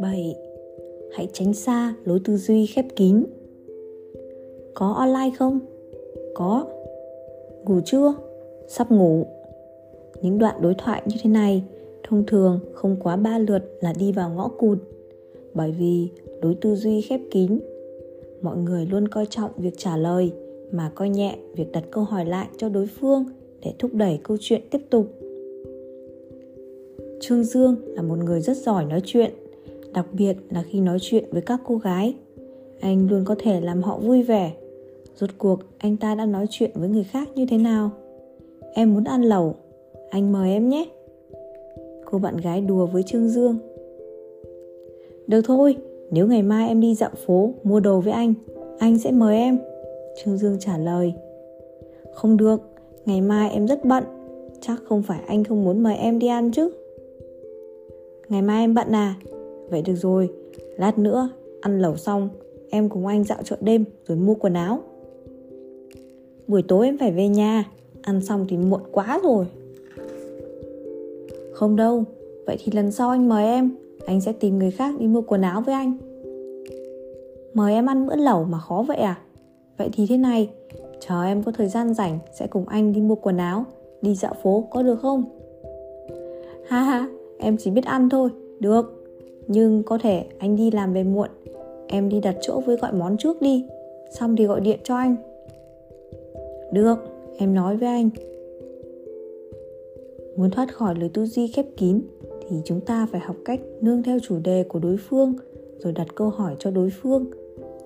7. Hãy tránh xa lối tư duy khép kín. Có online không? Có. Ngủ chưa? Sắp ngủ. Những đoạn đối thoại như thế này thông thường không quá ba lượt là đi vào ngõ cụt, bởi vì lối tư duy khép kín, mọi người luôn coi trọng việc trả lời mà coi nhẹ việc đặt câu hỏi lại cho đối phương để thúc đẩy câu chuyện tiếp tục trương dương là một người rất giỏi nói chuyện đặc biệt là khi nói chuyện với các cô gái, anh luôn có thể làm họ vui vẻ. Rốt cuộc, anh ta đã nói chuyện với người khác như thế nào? Em muốn ăn lẩu, anh mời em nhé. Cô bạn gái đùa với trương dương. Được thôi, nếu ngày mai em đi dạo phố mua đồ với anh anh sẽ mời em. Trương dương trả lời. Không được, ngày mai em rất bận, chắc không phải anh không muốn mời em đi ăn chứ. Ngày mai em bận à? Vậy được rồi. Lát nữa, ăn lẩu xong, em cùng anh dạo chợ đêm rồi mua quần áo. Buổi tối em phải về nhà. Ăn xong thì muộn quá rồi. Không đâu. Vậy thì lần sau anh mời em. Anh sẽ tìm người khác đi mua quần áo với anh. Mời em ăn bữa lẩu mà khó vậy à? Vậy thì thế này. Chờ em có thời gian rảnh, sẽ cùng anh đi mua quần áo. Đi dạo phố có được không? Ha ha, em chỉ biết ăn thôi. Được nhưng có thể anh đi làm về muộn. Em đi đặt chỗ với gọi món trước đi. Xong thì gọi điện cho anh. Được, em nói với anh. Muốn thoát khỏi lối tư duy khép kín thì chúng ta phải học cách nương theo chủ đề của đối phương, rồi đặt câu hỏi cho đối phương.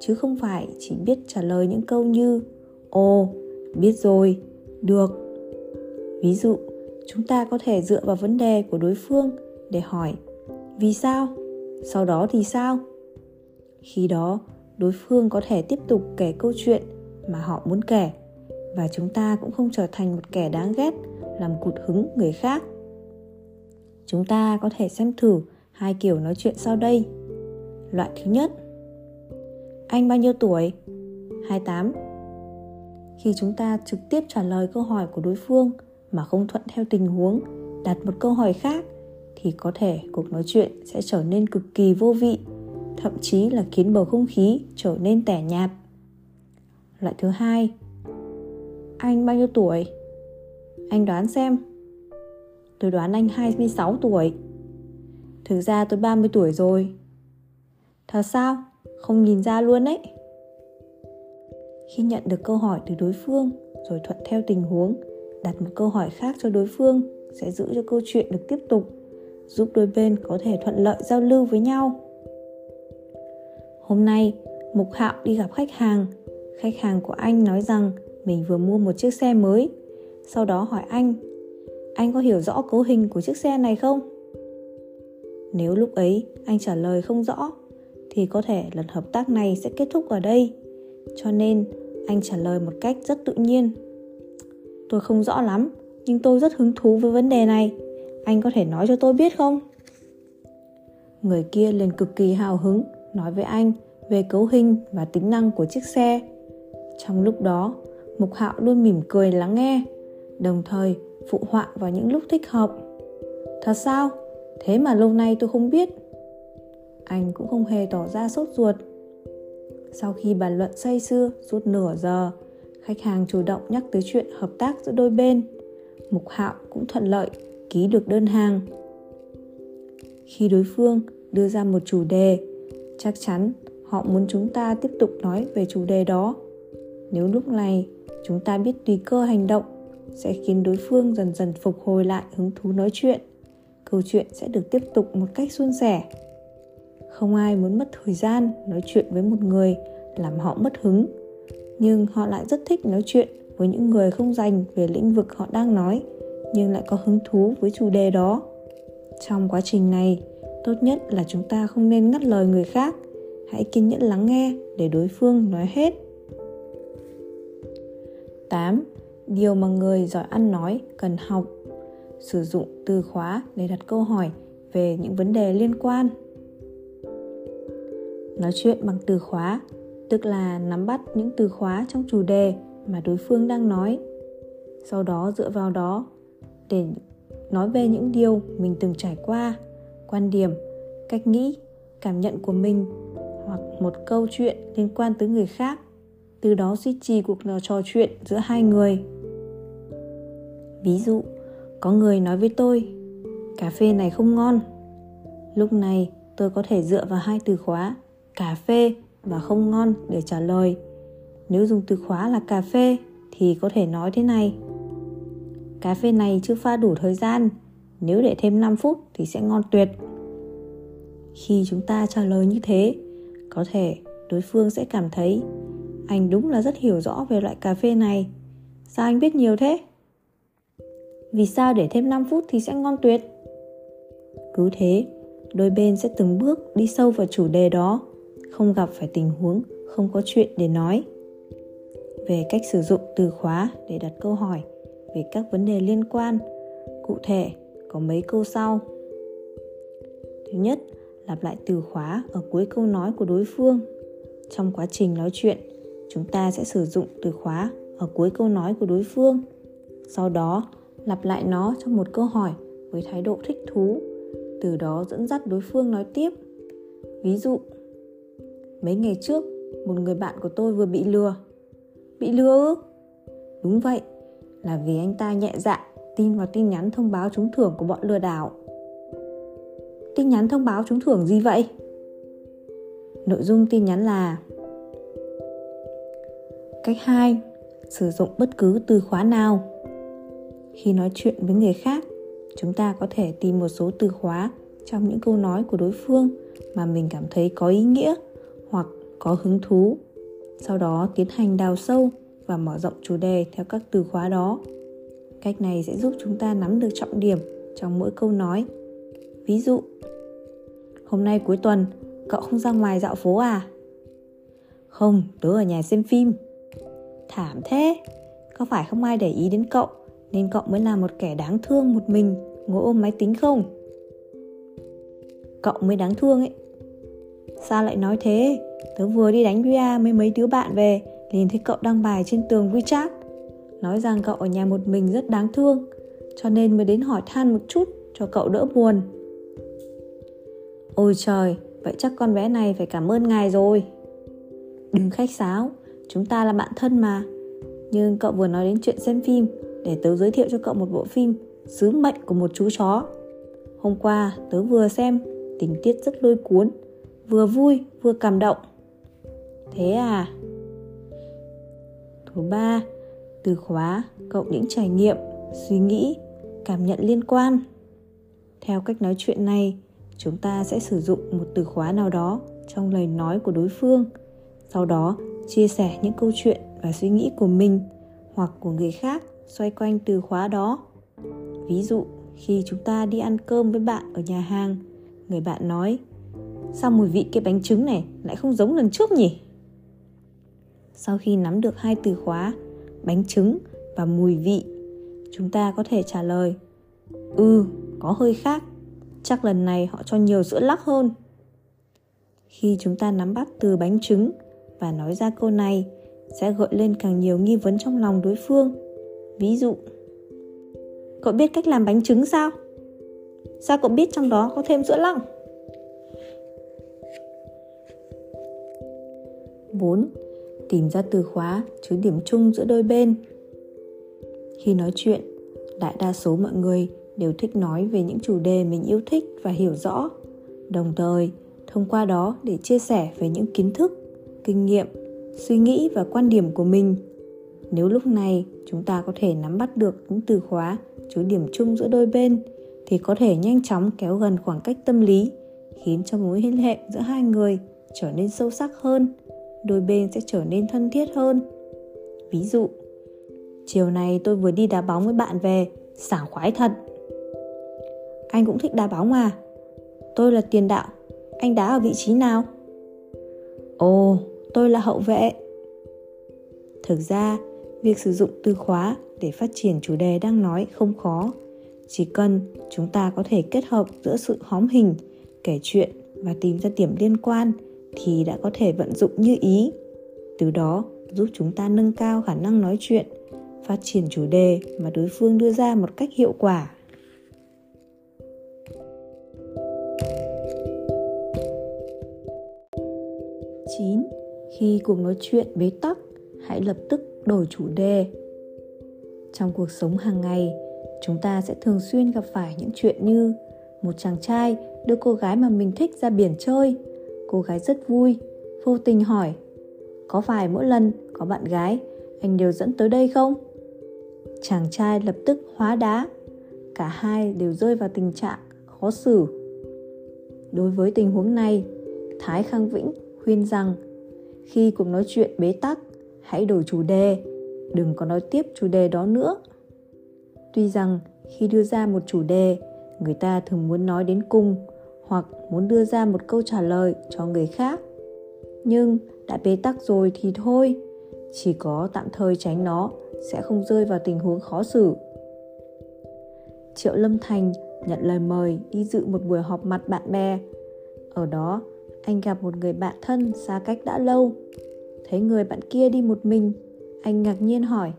Chứ không phải chỉ biết trả lời những câu như, ồ, biết rồi, được. Ví dụ, chúng ta có thể dựa vào vấn đề của đối phương để hỏi, vì sao? Sau đó thì sao? Khi đó, đối phương có thể tiếp tục kể câu chuyện mà họ muốn kể, và chúng ta cũng không trở thành một kẻ đáng ghét, làm cụt hứng người khác. Chúng ta có thể xem thử hai kiểu nói chuyện sau đây. Loại thứ nhất, anh bao nhiêu tuổi? 28 khi chúng ta trực tiếp trả lời câu hỏi của đối phương mà không thuận theo tình huống, đặt một câu hỏi khác thì có thể cuộc nói chuyện sẽ trở nên cực kỳ vô vị, thậm chí là khiến bầu không khí trở nên tẻ nhạt. Loại thứ hai, anh bao nhiêu tuổi? Anh đoán xem. Tôi đoán anh 26 tuổi. Thực ra tôi 30 tuổi rồi. Thật sao? Không nhìn ra luôn đấy. Khi nhận được câu hỏi từ đối phương Rồi thuận theo tình huống, Đặt một câu hỏi khác cho đối phương Sẽ giữ cho câu chuyện được tiếp tục. Giúp đôi bên có thể thuận lợi giao lưu với nhau. Hôm nay, Mục Hạo đi gặp khách hàng. Khách hàng của anh nói rằng Mình vừa mua một chiếc xe mới. Sau đó hỏi anh anh có hiểu rõ cấu hình của chiếc xe này không? Nếu lúc ấy anh trả lời không rõ, thì có thể lần hợp tác này sẽ kết thúc ở đây. Cho nên, anh trả lời một cách rất tự nhiên. Tôi không rõ lắm, nhưng tôi rất hứng thú với vấn đề này anh có thể nói cho tôi biết không? Người kia liền cực kỳ hào hứng, nói với anh về cấu hình và tính năng của chiếc xe. Trong lúc đó, mục hạo luôn mỉm cười lắng nghe, đồng thời phụ họa vào những lúc thích hợp. Thật sao? Thế mà lâu nay tôi không biết. Anh cũng không hề tỏ ra sốt ruột. Sau khi bàn luận say sưa suốt nửa giờ, khách hàng chủ động nhắc tới chuyện hợp tác giữa đôi bên, mục hạo cũng thuận lợi ký được đơn hàng. Khi đối phương đưa ra một chủ đề, chắc chắn họ muốn chúng ta tiếp tục nói về chủ đề đó. Nếu lúc này chúng ta biết tùy cơ hành động sẽ khiến đối phương dần dần phục hồi lại hứng thú nói chuyện, câu chuyện sẽ được tiếp tục một cách suôn sẻ. Không ai muốn mất thời gian nói chuyện với một người làm họ mất hứng, nhưng họ lại rất thích nói chuyện với những người không dành về lĩnh vực họ đang nói nhưng lại có hứng thú với chủ đề đó. Trong quá trình này, tốt nhất là chúng ta không nên ngắt lời người khác. Hãy kiên nhẫn lắng nghe để đối phương nói hết. 8 điều mà người giỏi ăn nói cần học. Sử dụng từ khóa để đặt câu hỏi về những vấn đề liên quan. Nói chuyện bằng từ khóa, tức là nắm bắt những từ khóa trong chủ đề mà đối phương đang nói. Sau đó dựa vào đó để nói về những điều mình từng trải qua, quan điểm, cách nghĩ, cảm nhận của mình hoặc một câu chuyện liên quan tới người khác. Từ đó duy trì cuộc trò chuyện giữa hai người. Ví dụ, có người nói với tôi, cà phê này không ngon. Lúc này, tôi có thể dựa vào hai từ khóa, cà phê và không ngon để trả lời. Nếu dùng từ khóa là cà phê thì có thể nói thế này cà phê này chưa pha đủ thời gian. Nếu để thêm 5 phút thì sẽ ngon tuyệt. Khi chúng ta trả lời như thế, có thể đối phương sẽ cảm thấy anh đúng là rất hiểu rõ về loại cà phê này. Sao anh biết nhiều thế? Vì sao để thêm 5 phút thì sẽ ngon tuyệt? Cứ thế, đôi bên sẽ từng bước đi sâu vào chủ đề đó, không gặp phải tình huống không có chuyện để nói. Về cách sử dụng từ khóa để đặt câu hỏi về các vấn đề liên quan. Cụ thể, có mấy câu sau. Thứ nhất, lặp lại từ khóa ở cuối câu nói của đối phương. Trong quá trình nói chuyện, chúng ta sẽ sử dụng từ khóa ở cuối câu nói của đối phương. Sau đó, lặp lại nó trong một câu hỏi với thái độ thích thú, từ đó dẫn dắt đối phương nói tiếp. Ví dụ, mấy ngày trước, một người bạn của tôi vừa bị lừa. Bị lừa ư? Đúng vậy là vì anh ta nhẹ dạ tin vào tin nhắn thông báo trúng thưởng của bọn lừa đảo. Tin nhắn thông báo trúng thưởng gì vậy? Nội dung tin nhắn là cách 2 sử dụng bất cứ từ khóa nào. Khi nói chuyện với người khác, chúng ta có thể tìm một số từ khóa trong những câu nói của đối phương mà mình cảm thấy có ý nghĩa hoặc có hứng thú, sau đó tiến hành đào sâu và mở rộng chủ đề theo các từ khóa đó. Cách này sẽ giúp chúng ta nắm được trọng điểm trong mỗi câu nói. Ví dụ, hôm nay cuối tuần, cậu không ra ngoài dạo phố à? Không, tớ ở nhà xem phim. Thảm thế, có phải không ai để ý đến cậu nên cậu mới là một kẻ đáng thương một mình, ngồi ôm máy tính không? Cậu mới đáng thương ấy. Sao lại nói thế? Tớ vừa đi đánh bia với mấy đứa bạn về nhìn thấy cậu đăng bài trên tường WeChat nói rằng cậu ở nhà một mình rất đáng thương cho nên mới đến hỏi than một chút cho cậu đỡ buồn ôi trời vậy chắc con bé này phải cảm ơn ngài rồi đừng khách sáo chúng ta là bạn thân mà nhưng cậu vừa nói đến chuyện xem phim để tớ giới thiệu cho cậu một bộ phim Sứ mệnh của một chú chó. Hôm qua tớ vừa xem, tình tiết rất lôi cuốn, vừa vui vừa cảm động. Thế à? Thứ ba, từ khóa cộng những trải nghiệm, suy nghĩ, cảm nhận liên quan. Theo cách nói chuyện này, chúng ta sẽ sử dụng một từ khóa nào đó trong lời nói của đối phương, sau đó chia sẻ những câu chuyện và suy nghĩ của mình hoặc của người khác xoay quanh từ khóa đó ví dụ khi chúng ta đi ăn cơm với bạn ở nhà hàng người bạn nói sao mùi vị cái bánh trứng này lại không giống lần trước nhỉ sau khi nắm được hai từ khóa, bánh trứng và mùi vị, chúng ta có thể trả lời ừ có hơi khác chắc lần này họ cho nhiều sữa lắc hơn khi chúng ta nắm bắt từ bánh trứng và nói ra câu này, sẽ gợi lên càng nhiều nghi vấn trong lòng đối phương ví dụ, cậu biết cách làm bánh trứng sao sao cậu biết trong đó có thêm sữa lắc? 4. Tìm ra từ khóa chứ điểm chung giữa đôi bên. Khi nói chuyện, đại đa số mọi người đều thích nói về những chủ đề mình yêu thích và hiểu rõ, đồng thời thông qua đó để chia sẻ về những kiến thức, kinh nghiệm, suy nghĩ và quan điểm của mình. Nếu lúc này chúng ta có thể nắm bắt được những từ khóa chứa điểm chung giữa đôi bên thì có thể nhanh chóng kéo gần khoảng cách tâm lý khiến cho mối liên hệ giữa hai người trở nên sâu sắc hơn đôi bên sẽ trở nên thân thiết hơn. Ví dụ, chiều này tôi vừa đi đá bóng với bạn về, sảng khoái thật. Anh cũng thích đá bóng à tôi là tiền đạo, anh đá ở vị trí nào? Ồ, tôi là hậu vệ. Thực ra, việc sử dụng từ khóa để phát triển chủ đề đang nói không khó. Chỉ cần chúng ta có thể kết hợp giữa sự hóm hình, kể chuyện và tìm ra điểm liên quan thì đã có thể vận dụng như ý từ đó giúp chúng ta nâng cao khả năng nói chuyện phát triển chủ đề mà đối phương đưa ra một cách hiệu quả Chín, Khi cuộc nói chuyện bế tắc, hãy lập tức đổi chủ đề. Trong cuộc sống hàng ngày, chúng ta sẽ thường xuyên gặp phải những chuyện như một chàng trai đưa cô gái mà mình thích ra biển chơi. Cô gái rất vui, vô tình hỏi Có phải mỗi lần có bạn gái, anh đều dẫn tới đây không? Chàng trai lập tức hóa đá. Cả hai đều rơi vào tình trạng khó xử. Đối với tình huống này, Thái Khang Vĩnh khuyên rằng khi cuộc nói chuyện bế tắc, hãy đổi chủ đề, đừng có nói tiếp chủ đề đó nữa. Tuy rằng khi đưa ra một chủ đề, người ta thường muốn nói đến cùng hoặc muốn đưa ra một câu trả lời cho người khác. Nhưng đã bế tắc rồi thì thôi, chỉ có tạm thời tránh nó sẽ không rơi vào tình huống khó xử. Triệu Lâm Thành nhận lời mời đi dự một buổi họp mặt bạn bè. Ở đó, anh gặp một người bạn thân xa cách đã lâu. Thấy người bạn kia đi một mình, anh ngạc nhiên hỏi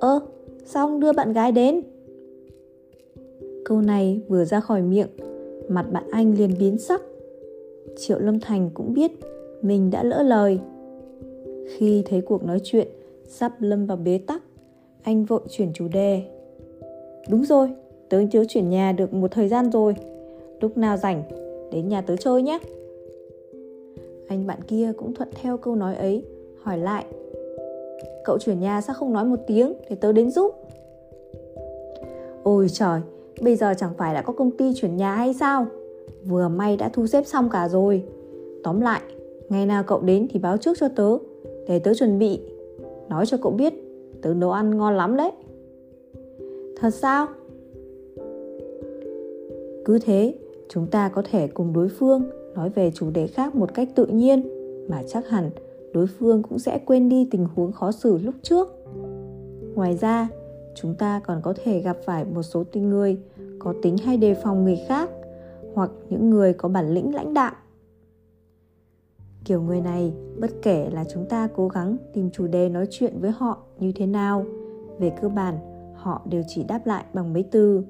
Ơ, sao ông đưa bạn gái đến? Câu này vừa ra khỏi miệng, mặt bạn anh liền biến sắc. Triệu Lâm Thành cũng biết mình đã lỡ lời. Khi thấy cuộc nói chuyện sắp lâm vào bế tắc, anh vội chuyển chủ đề. Đúng rồi, tớ chớ chuyển nhà được một thời gian rồi. Lúc nào rảnh, đến nhà tớ chơi nhé. Anh bạn kia cũng thuận theo câu nói ấy, hỏi lại. Cậu chuyển nhà sao không nói một tiếng để tớ đến giúp? Ôi trời, bây giờ chẳng phải đã có công ty chuyển nhà hay sao? Vừa may đã thu xếp xong cả rồi. Tóm lại, ngày nào cậu đến thì báo trước cho tớ, để tớ chuẩn bị. Nói cho cậu biết, tớ nấu ăn ngon lắm đấy. Thật sao? Cứ thế, chúng ta có thể cùng đối phương nói về chủ đề khác một cách tự nhiên mà chắc hẳn đối phương cũng sẽ quên đi tình huống khó xử lúc trước. Ngoài ra, chúng ta còn có thể gặp phải một số tinh người có tính hay đề phòng người khác hoặc những người có bản lĩnh lãnh đạo. Kiểu người này, bất kể là chúng ta cố gắng tìm chủ đề nói chuyện với họ như thế nào, về cơ bản họ đều chỉ đáp lại bằng mấy từ.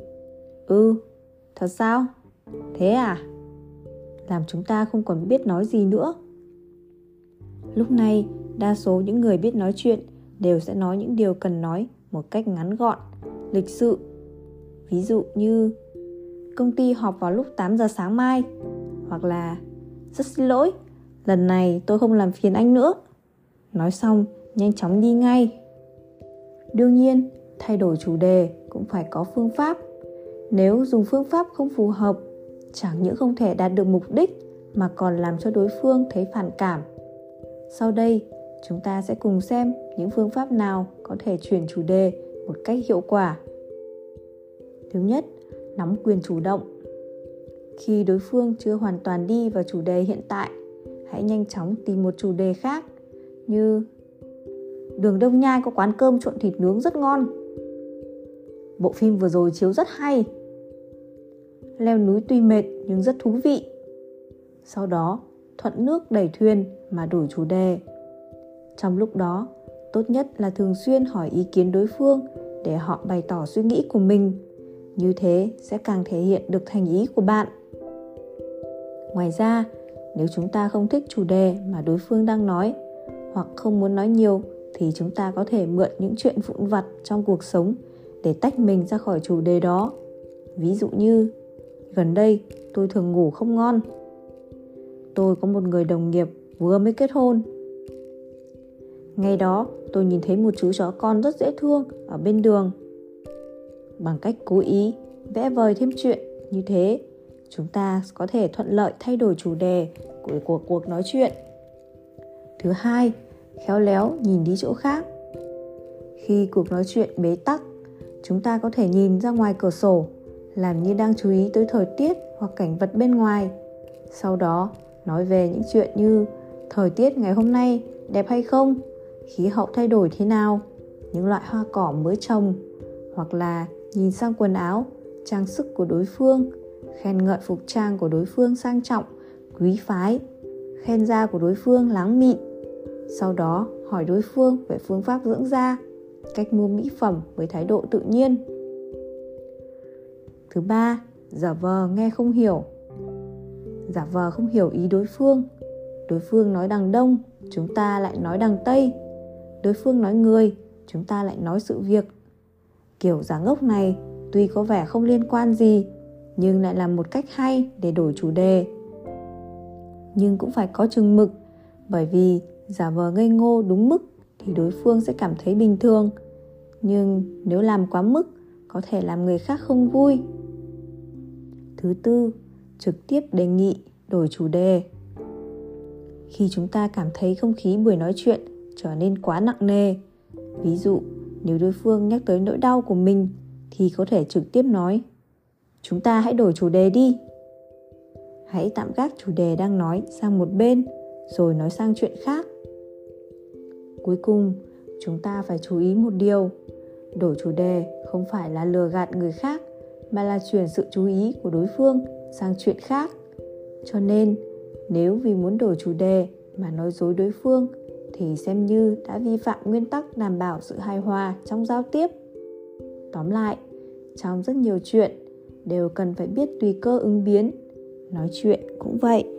Ừ, thật sao? Thế à? Làm chúng ta không còn biết nói gì nữa. Lúc này, đa số những người biết nói chuyện đều sẽ nói những điều cần nói một cách ngắn gọn, lịch sự. Ví dụ như công ty họp vào lúc 8 giờ sáng mai hoặc là rất xin lỗi, lần này tôi không làm phiền anh nữa. Nói xong, nhanh chóng đi ngay. Đương nhiên, thay đổi chủ đề cũng phải có phương pháp. Nếu dùng phương pháp không phù hợp, chẳng những không thể đạt được mục đích mà còn làm cho đối phương thấy phản cảm. Sau đây, chúng ta sẽ cùng xem những phương pháp nào có thể chuyển chủ đề một cách hiệu quả. Thứ nhất, nắm quyền chủ động. Khi đối phương chưa hoàn toàn đi vào chủ đề hiện tại, hãy nhanh chóng tìm một chủ đề khác như Đường Đông Nhai có quán cơm trộn thịt nướng rất ngon. Bộ phim vừa rồi chiếu rất hay. Leo núi tuy mệt nhưng rất thú vị. Sau đó, thuận nước đẩy thuyền mà đổi chủ đề. Trong lúc đó, tốt nhất là thường xuyên hỏi ý kiến đối phương để họ bày tỏ suy nghĩ của mình. Như thế sẽ càng thể hiện được thành ý của bạn. Ngoài ra, nếu chúng ta không thích chủ đề mà đối phương đang nói hoặc không muốn nói nhiều thì chúng ta có thể mượn những chuyện vụn vặt trong cuộc sống để tách mình ra khỏi chủ đề đó. Ví dụ như gần đây tôi thường ngủ không ngon. Tôi có một người đồng nghiệp vừa mới kết hôn. Ngày đó, tôi nhìn thấy một chú chó con rất dễ thương ở bên đường. Bằng cách cố ý vẽ vời thêm chuyện như thế, chúng ta có thể thuận lợi thay đổi chủ đề của, cuộc cuộc nói chuyện. Thứ hai, khéo léo nhìn đi chỗ khác. Khi cuộc nói chuyện bế tắc, chúng ta có thể nhìn ra ngoài cửa sổ, làm như đang chú ý tới thời tiết hoặc cảnh vật bên ngoài. Sau đó, nói về những chuyện như thời tiết ngày hôm nay đẹp hay không, khí hậu thay đổi thế nào, những loại hoa cỏ mới trồng, hoặc là nhìn sang quần áo, trang sức của đối phương, khen ngợi phục trang của đối phương sang trọng, quý phái, khen da của đối phương láng mịn. Sau đó hỏi đối phương về phương pháp dưỡng da, cách mua mỹ phẩm với thái độ tự nhiên. Thứ ba, giả vờ nghe không hiểu. Giả vờ không hiểu ý đối phương. đối phương nói đằng đông chúng ta lại nói đằng tây đối phương nói người chúng ta lại nói sự việc. Kiểu giả ngốc này tuy có vẻ không liên quan gì, nhưng lại là một cách hay để đổi chủ đề. Nhưng cũng phải có chừng mực, bởi vì giả vờ ngây ngô đúng mức thì đối phương sẽ cảm thấy bình thường. Nhưng nếu làm quá mức, có thể làm người khác không vui. Thứ tư, trực tiếp đề nghị đổi chủ đề. Khi chúng ta cảm thấy không khí buổi nói chuyện trở nên quá nặng nề. Ví dụ, nếu đối phương nhắc tới nỗi đau của mình, thì có thể trực tiếp nói, chúng ta hãy đổi chủ đề đi. Hãy tạm gác chủ đề đang nói sang một bên, rồi nói sang chuyện khác. Cuối cùng, chúng ta phải chú ý một điều, đổi chủ đề không phải là lừa gạt người khác, mà là chuyển sự chú ý của đối phương sang chuyện khác. Cho nên, nếu vì muốn đổi chủ đề mà nói dối đối phương thì xem như đã vi phạm nguyên tắc đảm bảo sự hài hòa trong giao tiếp. Tóm lại, trong rất nhiều chuyện, đều cần phải biết tùy cơ ứng biến. Nói chuyện cũng vậy.